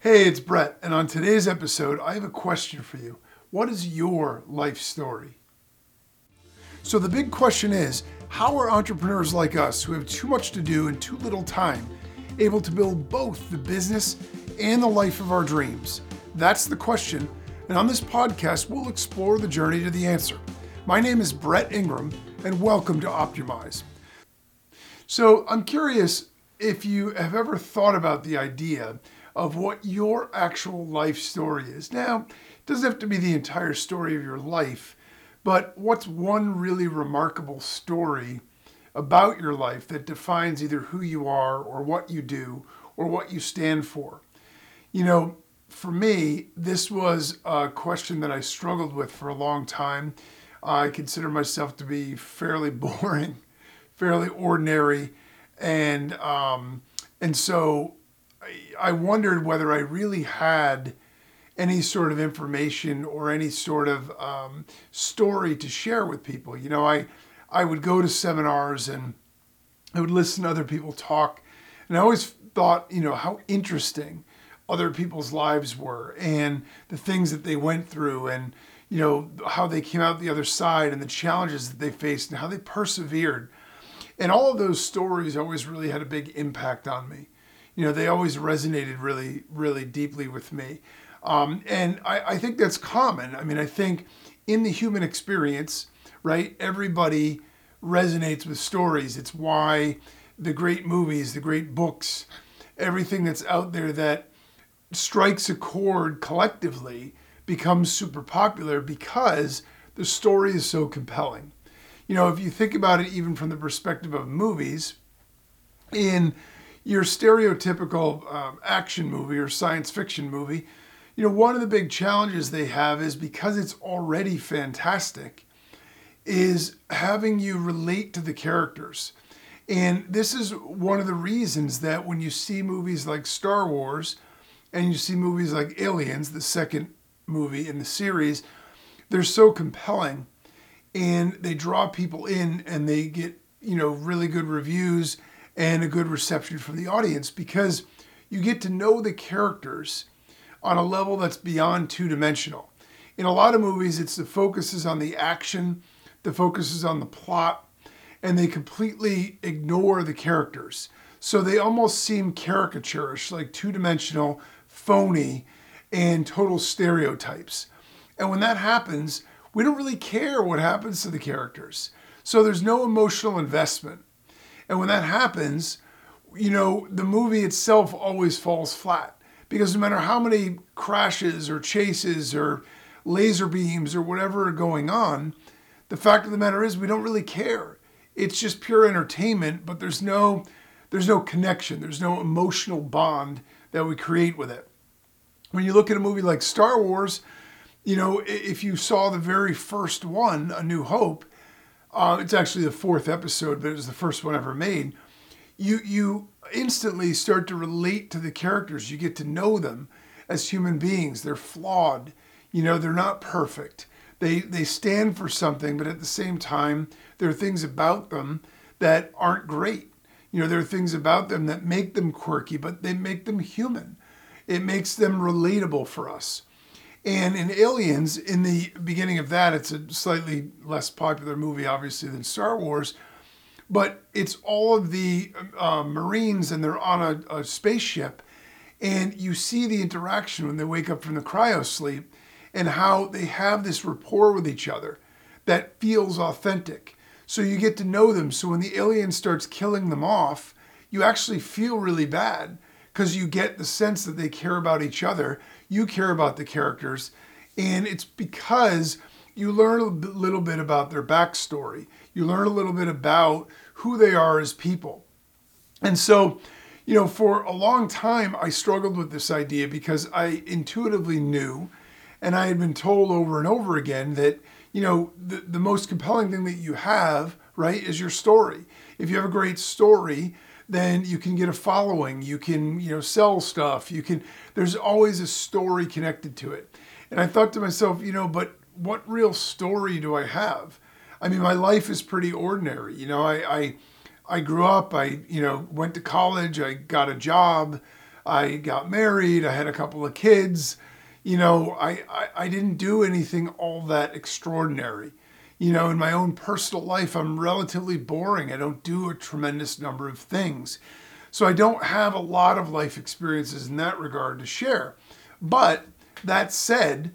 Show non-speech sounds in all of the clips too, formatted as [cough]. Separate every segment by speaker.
Speaker 1: Hey, it's Brett, and on today's episode, I have a question for you. What is your life story? So, the big question is how are entrepreneurs like us, who have too much to do and too little time, able to build both the business and the life of our dreams? That's the question, and on this podcast, we'll explore the journey to the answer. My name is Brett Ingram, and welcome to Optimize. So, I'm curious if you have ever thought about the idea of what your actual life story is. Now, it doesn't have to be the entire story of your life, but what's one really remarkable story about your life that defines either who you are or what you do or what you stand for? You know, for me, this was a question that I struggled with for a long time. I consider myself to be fairly [laughs] boring, fairly ordinary, and um, and so I wondered whether I really had any sort of information or any sort of um, story to share with people. You know, I I would go to seminars and I would listen to other people talk, and I always thought, you know, how interesting other people's lives were and the things that they went through and you know how they came out the other side and the challenges that they faced and how they persevered. And all of those stories always really had a big impact on me you know, they always resonated really, really deeply with me. Um, and I, I think that's common. I mean, I think in the human experience, right, everybody resonates with stories. It's why the great movies, the great books, everything that's out there that strikes a chord collectively becomes super popular because the story is so compelling. You know, if you think about it even from the perspective of movies, in your stereotypical um, action movie or science fiction movie, you know, one of the big challenges they have is because it's already fantastic, is having you relate to the characters. And this is one of the reasons that when you see movies like Star Wars and you see movies like Aliens, the second movie in the series, they're so compelling and they draw people in and they get, you know, really good reviews and a good reception from the audience because you get to know the characters on a level that's beyond two dimensional. In a lot of movies, it's the focus is on the action, the focus is on the plot, and they completely ignore the characters. So they almost seem caricaturish, like two dimensional, phony, and total stereotypes. And when that happens, we don't really care what happens to the characters. So there's no emotional investment. And when that happens, you know, the movie itself always falls flat because no matter how many crashes or chases or laser beams or whatever are going on, the fact of the matter is we don't really care. It's just pure entertainment, but there's no there's no connection, there's no emotional bond that we create with it. When you look at a movie like Star Wars, you know, if you saw the very first one, A New Hope, uh, it's actually the fourth episode, but it was the first one ever made. You you instantly start to relate to the characters. You get to know them as human beings. They're flawed. You know, they're not perfect. They they stand for something, but at the same time, there are things about them that aren't great. You know, there are things about them that make them quirky, but they make them human. It makes them relatable for us. And in Aliens, in the beginning of that, it's a slightly less popular movie, obviously, than Star Wars, but it's all of the uh, Marines and they're on a, a spaceship, and you see the interaction when they wake up from the cryo sleep and how they have this rapport with each other that feels authentic. So you get to know them. So when the alien starts killing them off, you actually feel really bad because you get the sense that they care about each other, you care about the characters, and it's because you learn a little bit about their backstory. You learn a little bit about who they are as people. And so, you know, for a long time, I struggled with this idea because I intuitively knew, and I had been told over and over again that, you know, the, the most compelling thing that you have, right, is your story. If you have a great story, then you can get a following. You can, you know, sell stuff. You can, there's always a story connected to it. And I thought to myself, you know, but what real story do I have? I mean, my life is pretty ordinary. You know, I, I, I grew up, I, you know, went to college, I got a job, I got married, I had a couple of kids. You know, I, I, I didn't do anything all that extraordinary. You know, in my own personal life, I'm relatively boring. I don't do a tremendous number of things. So I don't have a lot of life experiences in that regard to share. But that said,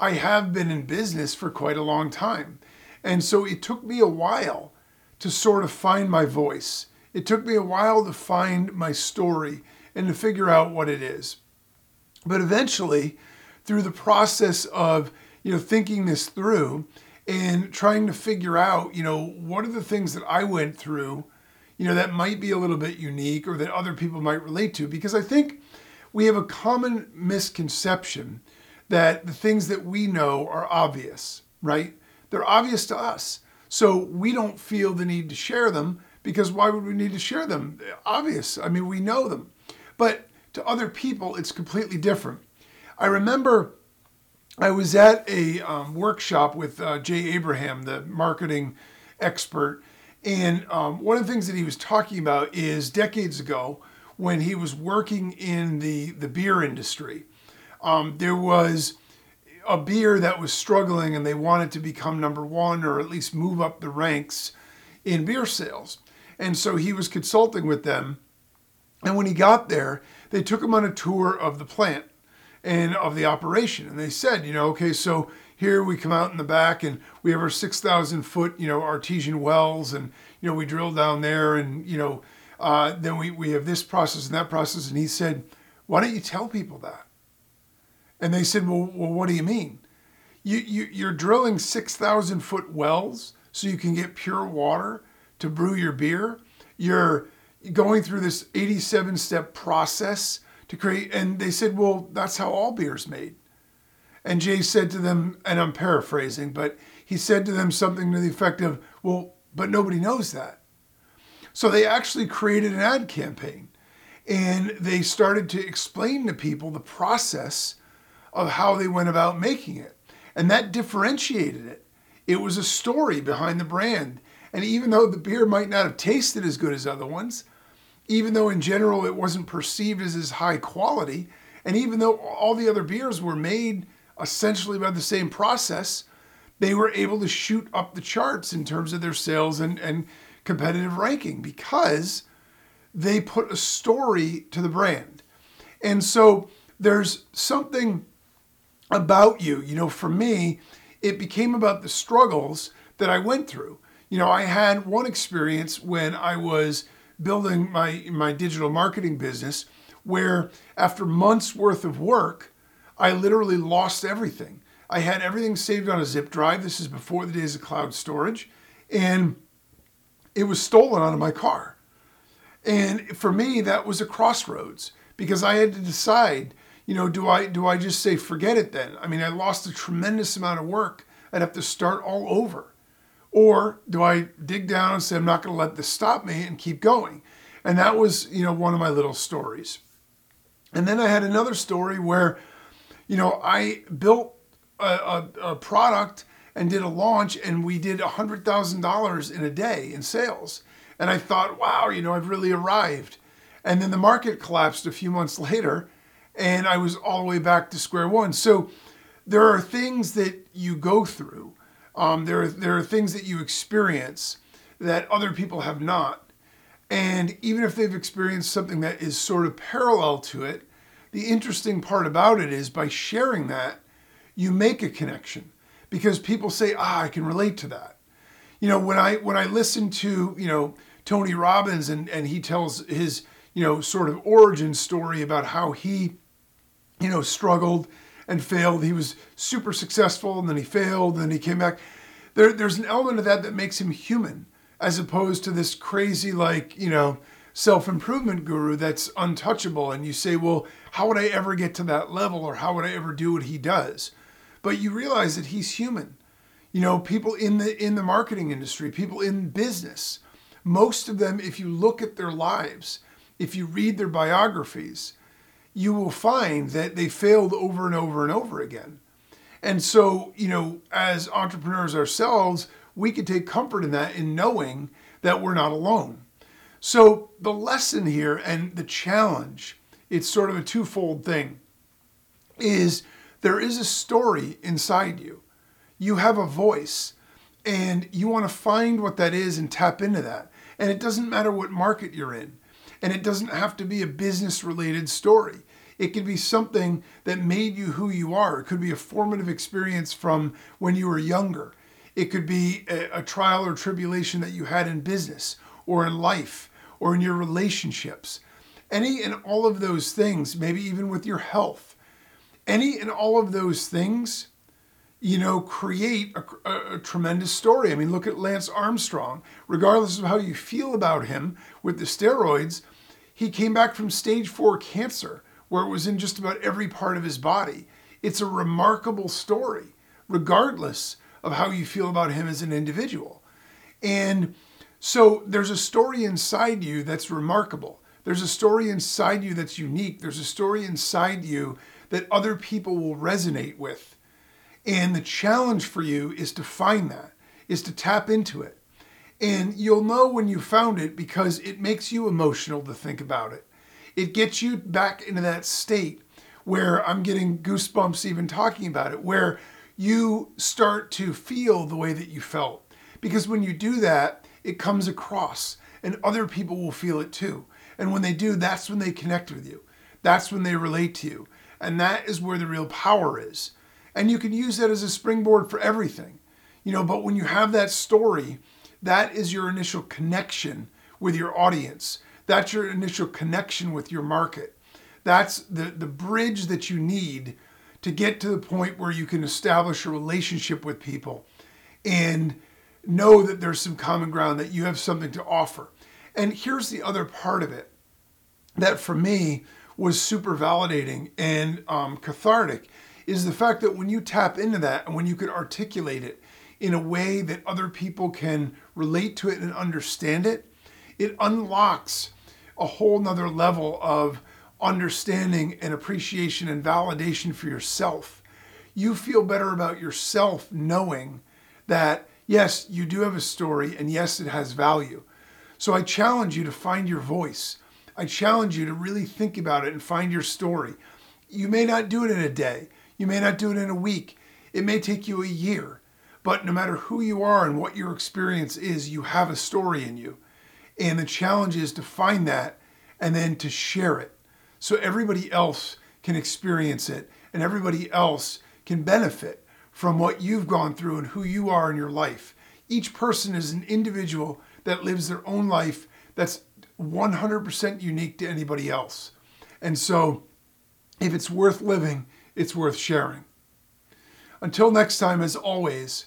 Speaker 1: I have been in business for quite a long time. And so it took me a while to sort of find my voice. It took me a while to find my story and to figure out what it is. But eventually, through the process of you know thinking this through and trying to figure out you know what are the things that I went through you know that might be a little bit unique or that other people might relate to because I think we have a common misconception that the things that we know are obvious, right? They're obvious to us. So we don't feel the need to share them because why would we need to share them? Obvious. I mean, we know them. But to other people, it's completely different. I remember I was at a um, workshop with uh, Jay Abraham, the marketing expert, and um, one of the things that he was talking about is decades ago when he was working in the, the beer industry, um, there was a beer that was struggling and they wanted to become number one or at least move up the ranks in beer sales. And so he was consulting with them. And when he got there, they took him on a tour of the plant and of the operation. And they said, you know, okay, so here we come out in the back and we have our 6,000 foot, you know, artesian wells and, you know, we drill down there and, you know, uh, then we, we have this process and that process. And he said, why don't you tell people that? And they said, well, well what do you mean? You, you, you're drilling 6,000 foot wells so you can get pure water to brew your beer. You're going through this 87 step process to create. And they said, well, that's how all beer's made. And Jay said to them, and I'm paraphrasing, but he said to them something to the effect of, well, but nobody knows that. So they actually created an ad campaign and they started to explain to people the process of how they went about making it. And that differentiated it. It was a story behind the brand. And even though the beer might not have tasted as good as other ones, even though in general it wasn't perceived as as high quality, and even though all the other beers were made essentially by the same process, they were able to shoot up the charts in terms of their sales and, and competitive ranking because they put a story to the brand. And so there's something about you, you know, for me, it became about the struggles that I went through. You know, I had one experience when I was building my my digital marketing business where after months worth of work, I literally lost everything. I had everything saved on a zip drive. This is before the days of cloud storage, and it was stolen out of my car. And for me, that was a crossroads because I had to decide, you know, do I do I just say forget it then? I mean, I lost a tremendous amount of work. I'd have to start all over. Or do I dig down and say, I'm not going to let this stop me and keep going? And that was, you know, one of my little stories. And then I had another story where, you know, I built a, a, a product and did a launch and we did $100,000 in a day in sales. And I thought, wow, you know, I've really arrived. And then the market collapsed a few months later and I was all the way back to square one. So there are things that you go through um, there, are, there are things that you experience that other people have not. And even if they've experienced something that is sort of parallel to it, the interesting part about it is by sharing that, you make a connection because people say, ah, I can relate to that. You know, when I when I listen to, you know, Tony Robbins and, and he tells his, you know, sort of origin story about how he, you know, struggled and failed. He was super successful and then he failed and then he came back. There, there's an element of that that makes him human as opposed to this crazy, like, you know, self improvement guru that's untouchable. And you say, well, how would I ever get to that level or how would I ever do what he does? But you realize that he's human. You know, people in the in the marketing industry, people in business, most of them, if you look at their lives, if you read their biographies, you will find that they failed over and over and over again. And so, you know, as entrepreneurs ourselves, we can take comfort in that in knowing that we're not alone. So, the lesson here and the challenge it's sort of a twofold thing. Is there is a story inside you. You have a voice and you want to find what that is and tap into that. And it doesn't matter what market you're in. And it doesn't have to be a business related story. It could be something that made you who you are. It could be a formative experience from when you were younger. It could be a, a trial or tribulation that you had in business or in life or in your relationships. Any and all of those things, maybe even with your health, any and all of those things, you know, create a, a, a, tremendous story. I mean, look at Lance Armstrong. Regardless of how you feel about him with the steroids, he came back from stage four cancer, where it was in just about every part of his body. It's a remarkable story, regardless of how you feel about him as an individual. And so there's a story inside you that's remarkable. There's a story inside you that's unique. There's a story inside you that other people will resonate with. And the challenge for you is to find that, is to tap into it. And you'll know when you found it because it makes you emotional to think about it. It gets you back into that state where I'm getting goosebumps even talking about it, where you start to feel the way that you felt. Because when you do that, it comes across and other people will feel it too. And when they do, that's when they connect with you. That's when they relate to you. And that is where the real power is. And you can use that as a springboard for everything. You know, but when you have that story, that is your initial connection with your audience. That's your initial connection with your market. That's the, the bridge that you need to get to the point where you can establish a relationship with people and know that there's some common ground, that you have something to offer. And here's the other part of it that for me was super validating and um, cathartic is the fact that when you tap into that and when you can articulate it in a way that other people can relate to it and understand it, it unlocks a whole nother level of understanding and appreciation and validation for yourself. You feel better about yourself knowing that, yes, you do have a story and yes, it has value. So I challenge you to find your voice. I challenge you to really think about it and find your story. You may not do it in a day, you may not do it in a week, it may take you a year. But no matter who you are and what your experience is, you have a story in you. And the challenge is to find that and then to share it so everybody else can experience it and everybody else can benefit from what you've gone through and who you are in your life. Each person is an individual that lives their own life that's 100% unique to anybody else. And so, if it's worth living, it's worth sharing. Until next time, as always,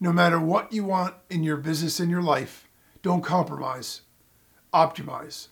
Speaker 1: no matter what you want in your business and your life, don't compromise, optimize.